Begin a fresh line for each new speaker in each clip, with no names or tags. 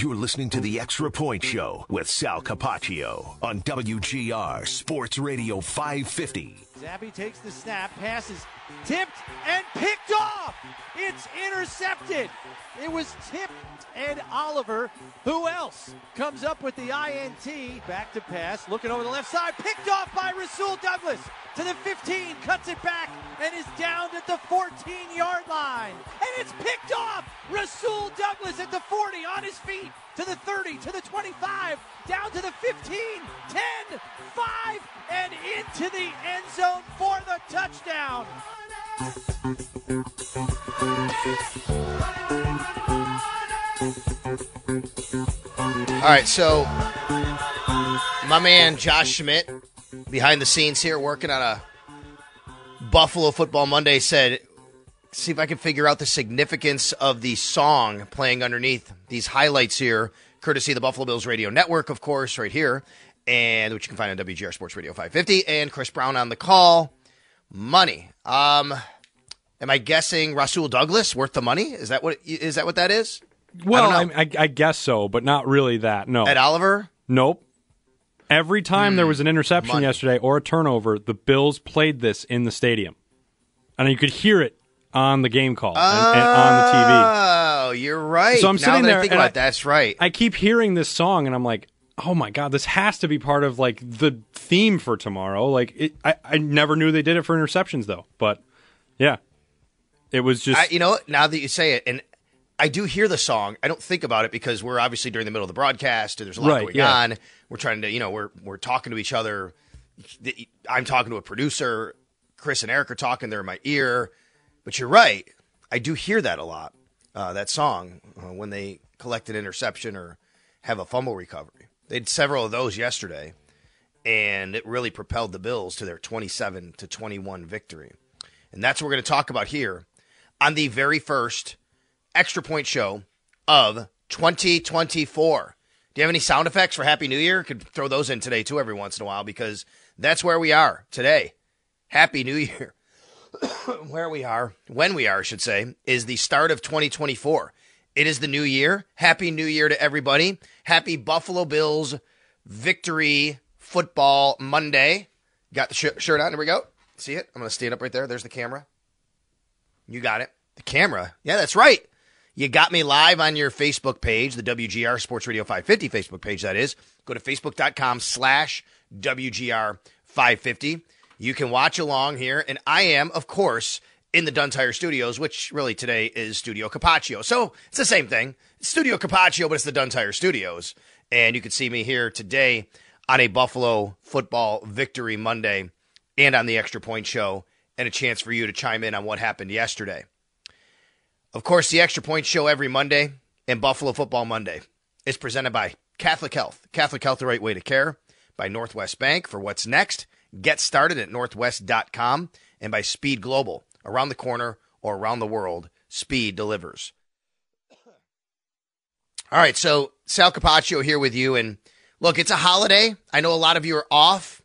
You're listening to the Extra Point Show with Sal Capaccio on WGR Sports Radio 550.
Zappe takes the snap, passes, tipped and picked off. It's intercepted. It was tipped, and Oliver, who else, comes up with the INT. Back to pass, looking over the left side, picked off by Rasul Douglas to the 15, cuts it back, and is down at the 14 yard line. And it's picked off. Rasul Douglas at the 40 on his feet to the 30, to the 25, down to the 15, 10, 5, and into the end zone for the touchdown.
All right, so my man Josh Schmidt, behind the scenes here, working on a Buffalo Football Monday, said, "See if I can figure out the significance of the song playing underneath these highlights here, courtesy of the Buffalo Bills Radio Network, of course, right here, and which you can find on WGR Sports Radio 550, and Chris Brown on the call. Money. Um, am I guessing Rasul Douglas worth the money? Is that what is that what that is?
Well,
I
I. I, guess so, but not really that. No.
Ed Oliver.
Nope. Every time there
Hmm.
was an interception
money.
yesterday or a turnover, the Bills played this in the stadium, and you could hear it on the game call and, and on the TV.
Oh, you're right.
So I'm
now
sitting
that
there
I think about
I-
that's right.
I keep hearing this song, and I'm like, "Oh my god, this has to be part of like the theme for tomorrow." Like, it, I I never knew they did it for interceptions though, but yeah, it was just
I, you know, now that you say it, and I do hear the song. I don't think about it because we're obviously during the middle of the broadcast, and there's a lot
Right,
going
yeah.
on. We're trying to, you know, we're we're talking to each other. I'm talking to a producer. Chris and Eric are talking. They're in my ear. But you're right. I do hear that a lot. Uh, that song uh, when they collect an interception or have a fumble recovery. They had several of those yesterday, and it really propelled the Bills to their 27 to 21 victory. And that's what we're going to talk about here on the very first extra point show of 2024. Do you have any sound effects for Happy New Year? Could throw those in today too every once in a while because that's where we are today. Happy New Year. where we are, when we are, I should say, is the start of 2024. It is the new year. Happy New Year to everybody. Happy Buffalo Bills victory football Monday. Got the sh- shirt on. Here we go. See it? I'm going to stand up right there. There's the camera. You got it. The camera. Yeah, that's right. You got me live on your Facebook page, the WGR Sports Radio 550 Facebook page, that is. Go to facebook.com slash WGR 550. You can watch along here. And I am, of course, in the Dunn Tire Studios, which really today is Studio Capaccio. So it's the same thing. It's Studio Capaccio, but it's the Dunn Tire Studios. And you can see me here today on a Buffalo football victory Monday and on the Extra Point Show, and a chance for you to chime in on what happened yesterday. Of course, the Extra Point Show every Monday and Buffalo Football Monday is presented by Catholic Health. Catholic Health, the right way to care. By Northwest Bank for what's next. Get started at northwest.com and by Speed Global. Around the corner or around the world, Speed delivers. All right, so Sal Capaccio here with you. And look, it's a holiday. I know a lot of you are off.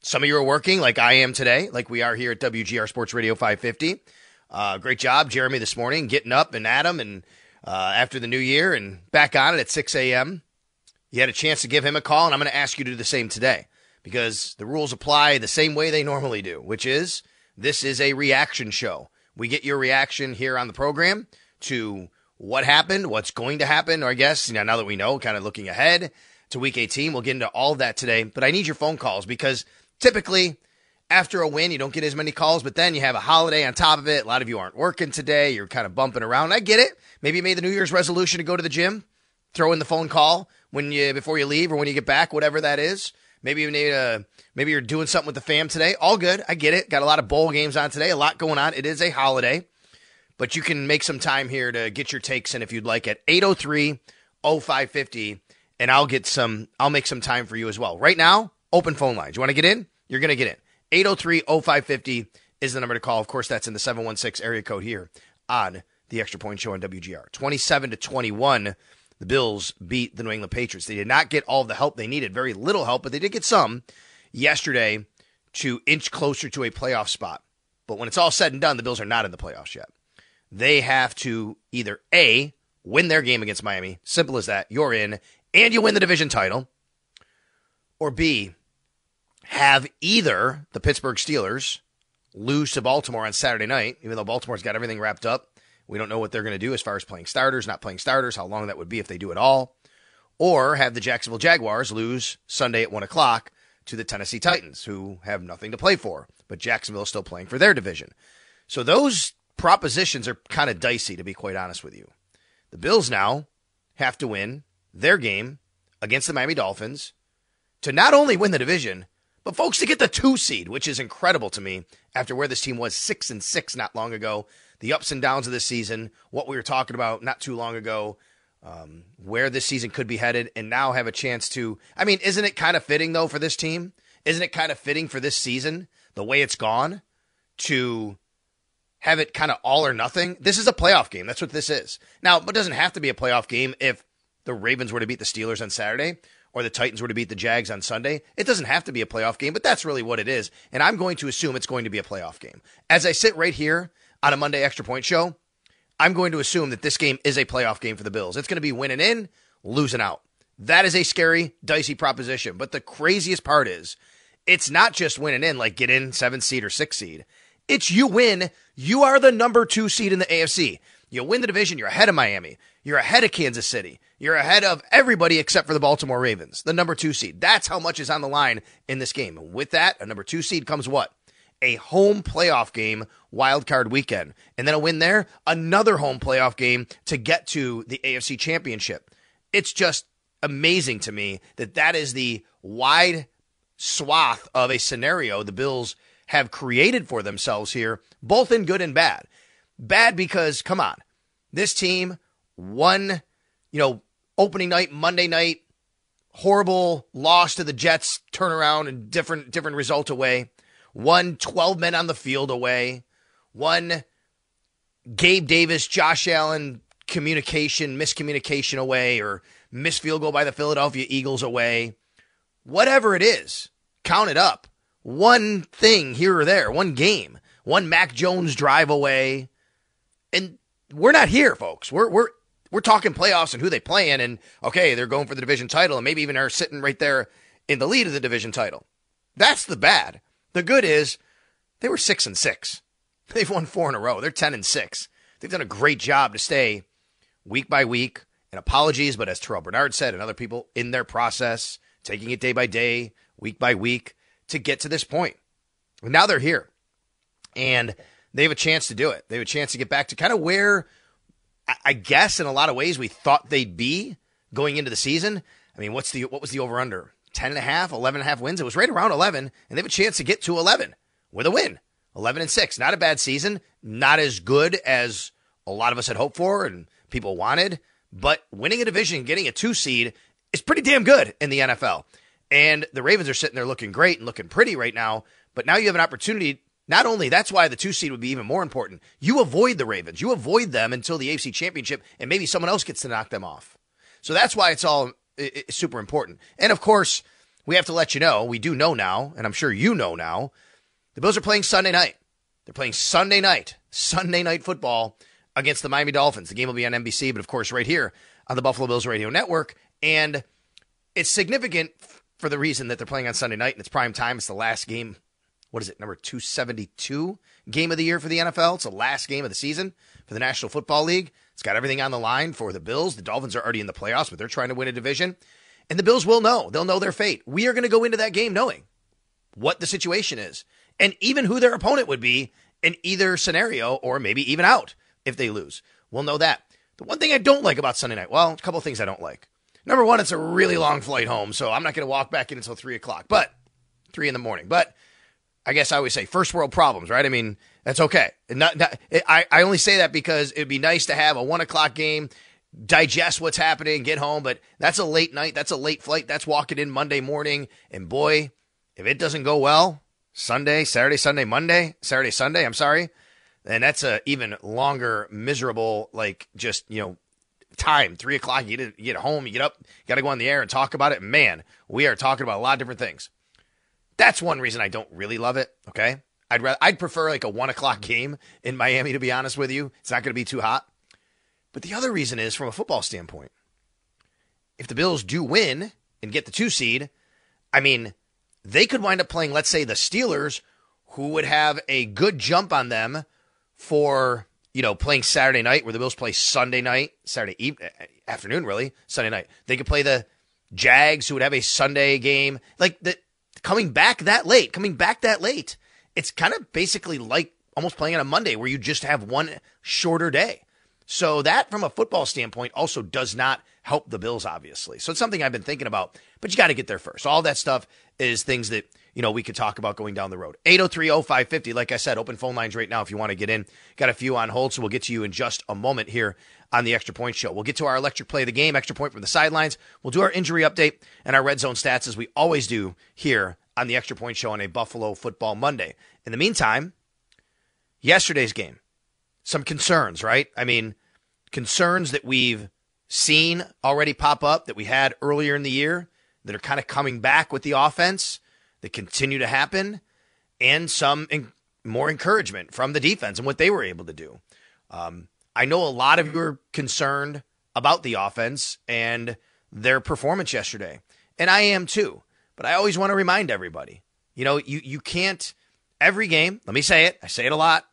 Some of you are working, like I am today, like we are here at WGR Sports Radio 550. Uh, great job, Jeremy, this morning, getting up and Adam and uh, after the new year and back on it at 6 a.m. You had a chance to give him a call, and I'm going to ask you to do the same today because the rules apply the same way they normally do, which is this is a reaction show. We get your reaction here on the program to what happened, what's going to happen, or I guess, you know, now that we know, kind of looking ahead to week 18, we'll get into all of that today. But I need your phone calls because typically after a win, you don't get as many calls, but then you have a holiday on top of it. A lot of you aren't working today. You're kind of bumping around. I get it. Maybe you made the New Year's resolution to go to the gym, throw in the phone call when you before you leave or when you get back, whatever that is. Maybe you need a maybe you're doing something with the fam today. All good. I get it. Got a lot of bowl games on today. A lot going on. It is a holiday. But you can make some time here to get your takes in if you'd like at 803 0550 and I'll get some I'll make some time for you as well. Right now, open phone lines. You want to get in? You're going to get in. 803 0550 is the number to call. Of course, that's in the 716 area code here on the Extra Point Show on WGR. 27 to 21, the Bills beat the New England Patriots. They did not get all the help they needed, very little help, but they did get some yesterday to inch closer to a playoff spot. But when it's all said and done, the Bills are not in the playoffs yet. They have to either A, win their game against Miami, simple as that, you're in, and you win the division title, or B, have either the Pittsburgh Steelers lose to Baltimore on Saturday night, even though Baltimore's got everything wrapped up. We don't know what they're going to do as far as playing starters, not playing starters, how long that would be if they do it all. Or have the Jacksonville Jaguars lose Sunday at 1 o'clock to the Tennessee Titans, who have nothing to play for, but Jacksonville is still playing for their division. So those propositions are kind of dicey, to be quite honest with you. The Bills now have to win their game against the Miami Dolphins to not only win the division, but folks, to get the two seed, which is incredible to me after where this team was six and six not long ago, the ups and downs of this season, what we were talking about not too long ago, um, where this season could be headed, and now have a chance to. I mean, isn't it kind of fitting though for this team? Isn't it kind of fitting for this season, the way it's gone, to have it kind of all or nothing? This is a playoff game. That's what this is. Now, it doesn't have to be a playoff game if the Ravens were to beat the Steelers on Saturday or the Titans were to beat the Jags on Sunday. It doesn't have to be a playoff game, but that's really what it is. And I'm going to assume it's going to be a playoff game. As I sit right here on a Monday Extra Point show, I'm going to assume that this game is a playoff game for the Bills. It's going to be winning in, losing out. That is a scary, dicey proposition. But the craziest part is it's not just winning in, like get in seventh seed or sixth seed. It's you win. You are the number two seed in the AFC. You win the division, you're ahead of Miami. You're ahead of Kansas City. You're ahead of everybody except for the Baltimore Ravens, the number two seed. That's how much is on the line in this game. With that, a number two seed comes what? A home playoff game, wild card weekend. And then a win there, another home playoff game to get to the AFC championship. It's just amazing to me that that is the wide swath of a scenario the Bills have created for themselves here, both in good and bad. Bad because, come on, this team won, you know, opening night, Monday night, horrible loss to the Jets, turnaround and different different result away. One 12 men on the field away. One Gabe Davis, Josh Allen communication, miscommunication away, or missed field goal by the Philadelphia Eagles away. Whatever it is, count it up. One thing here or there, one game, one Mac Jones drive away. And we're not here, folks. We're we're we're talking playoffs and who they play in, and okay, they're going for the division title, and maybe even are sitting right there in the lead of the division title. That's the bad. The good is they were six and six. They've won four in a row. They're ten and six. They've done a great job to stay week by week. And apologies, but as Terrel Bernard said, and other people in their process, taking it day by day, week by week, to get to this point. And now they're here. And they have a chance to do it. They have a chance to get back to kind of where I guess in a lot of ways we thought they'd be going into the season. I mean, what's the what was the over under? 10 and a half, 11 and a half wins. It was right around 11 and they have a chance to get to 11 with a win. 11 and 6. Not a bad season, not as good as a lot of us had hoped for and people wanted, but winning a division, getting a 2 seed is pretty damn good in the NFL. And the Ravens are sitting there looking great and looking pretty right now, but now you have an opportunity not only that's why the two seed would be even more important. You avoid the Ravens. You avoid them until the AFC Championship, and maybe someone else gets to knock them off. So that's why it's all it's super important. And of course, we have to let you know. We do know now, and I'm sure you know now. The Bills are playing Sunday night. They're playing Sunday night, Sunday night football against the Miami Dolphins. The game will be on NBC, but of course, right here on the Buffalo Bills Radio Network. And it's significant for the reason that they're playing on Sunday night and it's prime time. It's the last game. What is it? Number 272 game of the year for the NFL. It's the last game of the season for the National Football League. It's got everything on the line for the Bills. The Dolphins are already in the playoffs, but they're trying to win a division. And the Bills will know. They'll know their fate. We are going to go into that game knowing what the situation is and even who their opponent would be in either scenario or maybe even out if they lose. We'll know that. The one thing I don't like about Sunday night, well, a couple of things I don't like. Number one, it's a really long flight home, so I'm not going to walk back in until three o'clock, but three in the morning. But I guess I always say first world problems, right? I mean, that's okay. Not, not, I, I only say that because it'd be nice to have a one o'clock game, digest what's happening, get home, but that's a late night. That's a late flight. That's walking in Monday morning. And boy, if it doesn't go well, Sunday, Saturday, Sunday, Monday, Saturday, Sunday, I'm sorry, then that's a even longer, miserable, like just, you know, time. Three o'clock, you get, you get home, you get up, got to go on the air and talk about it. Man, we are talking about a lot of different things. That's one reason I don't really love it. Okay. I'd rather, I'd prefer like a one o'clock mm-hmm. game in Miami, to be honest with you. It's not going to be too hot. But the other reason is from a football standpoint. If the Bills do win and get the two seed, I mean, they could wind up playing, let's say, the Steelers, who would have a good jump on them for, you know, playing Saturday night, where the Bills play Sunday night, Saturday eve- eh, eh, afternoon, really, Sunday night. They could play the Jags, who would have a Sunday game. Like, the, coming back that late, coming back that late, it's kind of basically like almost playing on a Monday where you just have one shorter day. So that, from a football standpoint, also does not help the Bills, obviously. So it's something I've been thinking about, but you got to get there first. All that stuff is things that, you know, we could talk about going down the road. 803-0550, like I said, open phone lines right now if you want to get in. Got a few on hold, so we'll get to you in just a moment here on the Extra Point Show. We'll get to our electric play of the game, extra point from the sidelines. We'll do our injury update and our red zone stats as we always do here on the Extra Point Show on a Buffalo Football Monday. In the meantime, yesterday's game, some concerns, right? I mean, concerns that we've seen already pop up that we had earlier in the year that are kind of coming back with the offense that continue to happen, and some in- more encouragement from the defense and what they were able to do. Um, I know a lot of you are concerned about the offense and their performance yesterday, and I am too. But I always want to remind everybody, you know, you you can't every game. Let me say it. I say it a lot.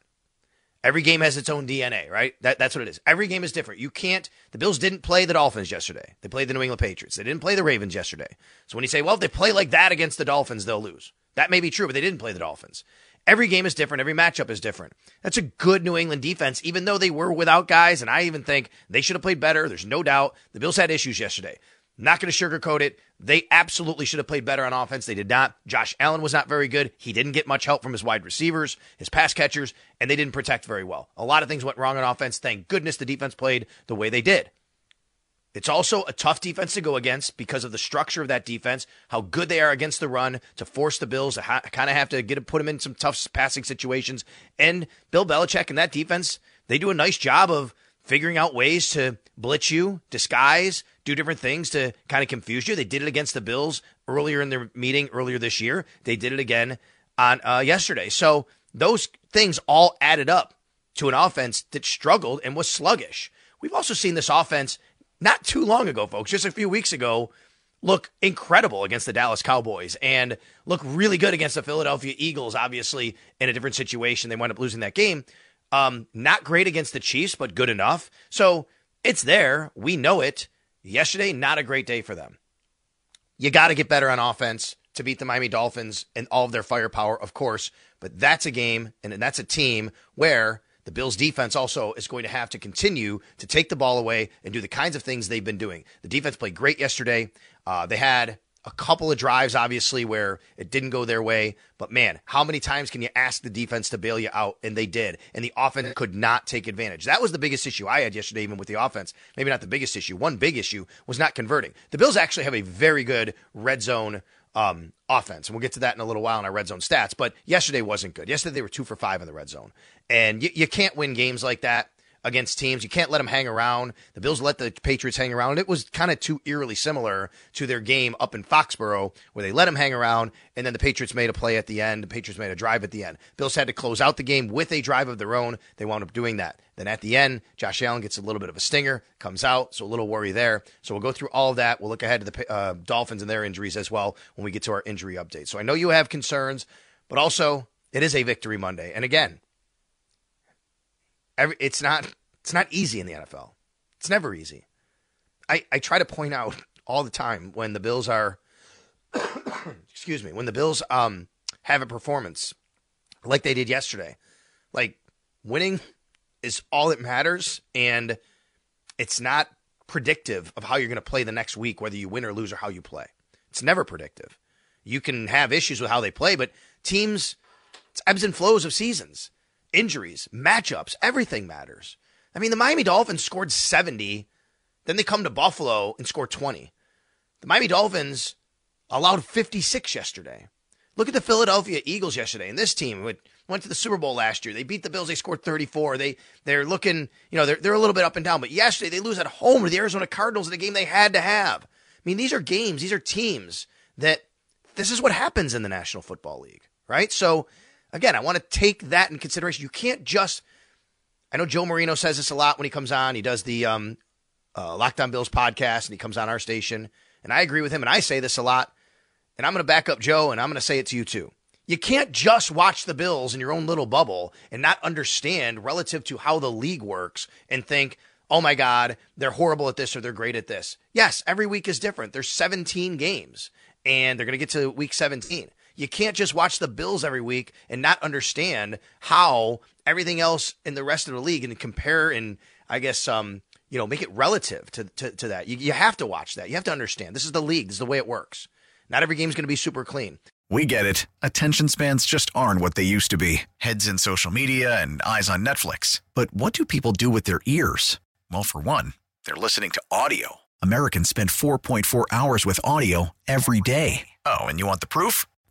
Every game has its own DNA, right? That, that's what it is. Every game is different. You can't. The Bills didn't play the Dolphins yesterday. They played the New England Patriots. They didn't play the Ravens yesterday. So when you say, well, if they play like that against the Dolphins, they'll lose. That may be true, but they didn't play the Dolphins. Every game is different. Every matchup is different. That's a good New England defense, even though they were without guys. And I even think they should have played better. There's no doubt. The Bills had issues yesterday. Not going to sugarcoat it. They absolutely should have played better on offense. They did not. Josh Allen was not very good. He didn't get much help from his wide receivers, his pass catchers, and they didn't protect very well. A lot of things went wrong on offense. Thank goodness the defense played the way they did. It's also a tough defense to go against because of the structure of that defense, how good they are against the run to force the Bills to ha- kind of have to get put them in some tough passing situations. And Bill Belichick and that defense, they do a nice job of figuring out ways to blitz you, disguise, do different things to kind of confuse you. They did it against the Bills earlier in their meeting earlier this year. They did it again on uh, yesterday. So those things all added up to an offense that struggled and was sluggish. We've also seen this offense not too long ago, folks, just a few weeks ago, look incredible against the Dallas Cowboys and look really good against the Philadelphia Eagles, obviously, in a different situation. They wound up losing that game. Um, not great against the Chiefs, but good enough. So it's there. We know it. Yesterday, not a great day for them. You got to get better on offense to beat the Miami Dolphins and all of their firepower, of course. But that's a game and that's a team where the Bills defense also is going to have to continue to take the ball away and do the kinds of things they've been doing. The defense played great yesterday. Uh, they had a couple of drives, obviously, where it didn't go their way. But man, how many times can you ask the defense to bail you out? And they did. And the offense could not take advantage. That was the biggest issue I had yesterday, even with the offense. Maybe not the biggest issue. One big issue was not converting. The Bills actually have a very good red zone um, offense. And we'll get to that in a little while in our red zone stats. But yesterday wasn't good. Yesterday they were two for five in the red zone. And you, you can't win games like that against teams. You can't let them hang around. The Bills let the Patriots hang around. And It was kind of too eerily similar to their game up in Foxborough, where they let them hang around, and then the Patriots made a play at the end. The Patriots made a drive at the end. Bills had to close out the game with a drive of their own. They wound up doing that. Then at the end, Josh Allen gets a little bit of a stinger, comes out, so a little worry there. So we'll go through all of that. We'll look ahead to the uh, Dolphins and their injuries as well when we get to our injury update. So I know you have concerns, but also it is a victory Monday. And again, every, it's not it's not easy in the NFL. It's never easy. I, I try to point out all the time when the Bills are excuse me, when the Bills um have a performance like they did yesterday. Like winning is all that matters and it's not predictive of how you're going to play the next week whether you win or lose or how you play. It's never predictive. You can have issues with how they play, but teams it's ebbs and flows of seasons, injuries, matchups, everything matters. I mean, the Miami Dolphins scored 70, then they come to Buffalo and score 20. The Miami Dolphins allowed 56 yesterday. Look at the Philadelphia Eagles yesterday, and this team went to the Super Bowl last year. They beat the Bills. They scored 34. They they're looking, you know, they're they're a little bit up and down. But yesterday they lose at home to the Arizona Cardinals in a game they had to have. I mean, these are games. These are teams that this is what happens in the National Football League, right? So again, I want to take that in consideration. You can't just. I know Joe Marino says this a lot when he comes on. He does the um, uh, Lockdown Bills podcast, and he comes on our station. And I agree with him, and I say this a lot. And I'm going to back up Joe, and I'm going to say it to you too. You can't just watch the Bills in your own little bubble and not understand relative to how the league works and think, oh my God, they're horrible at this or they're great at this. Yes, every week is different. There's 17 games, and they're going to get to week 17. You can't just watch the Bills every week and not understand how everything else in the rest of the league and compare and I guess um you know make it relative to to, to that. You, you have to watch that. You have to understand this is the league. This is the way it works. Not every game is going to be super clean.
We get it. Attention spans just aren't what they used to be. Heads in social media and eyes on Netflix. But what do people do with their ears? Well, for one, they're listening to audio. Americans spend 4.4 hours with audio every day. Oh, and you want the proof?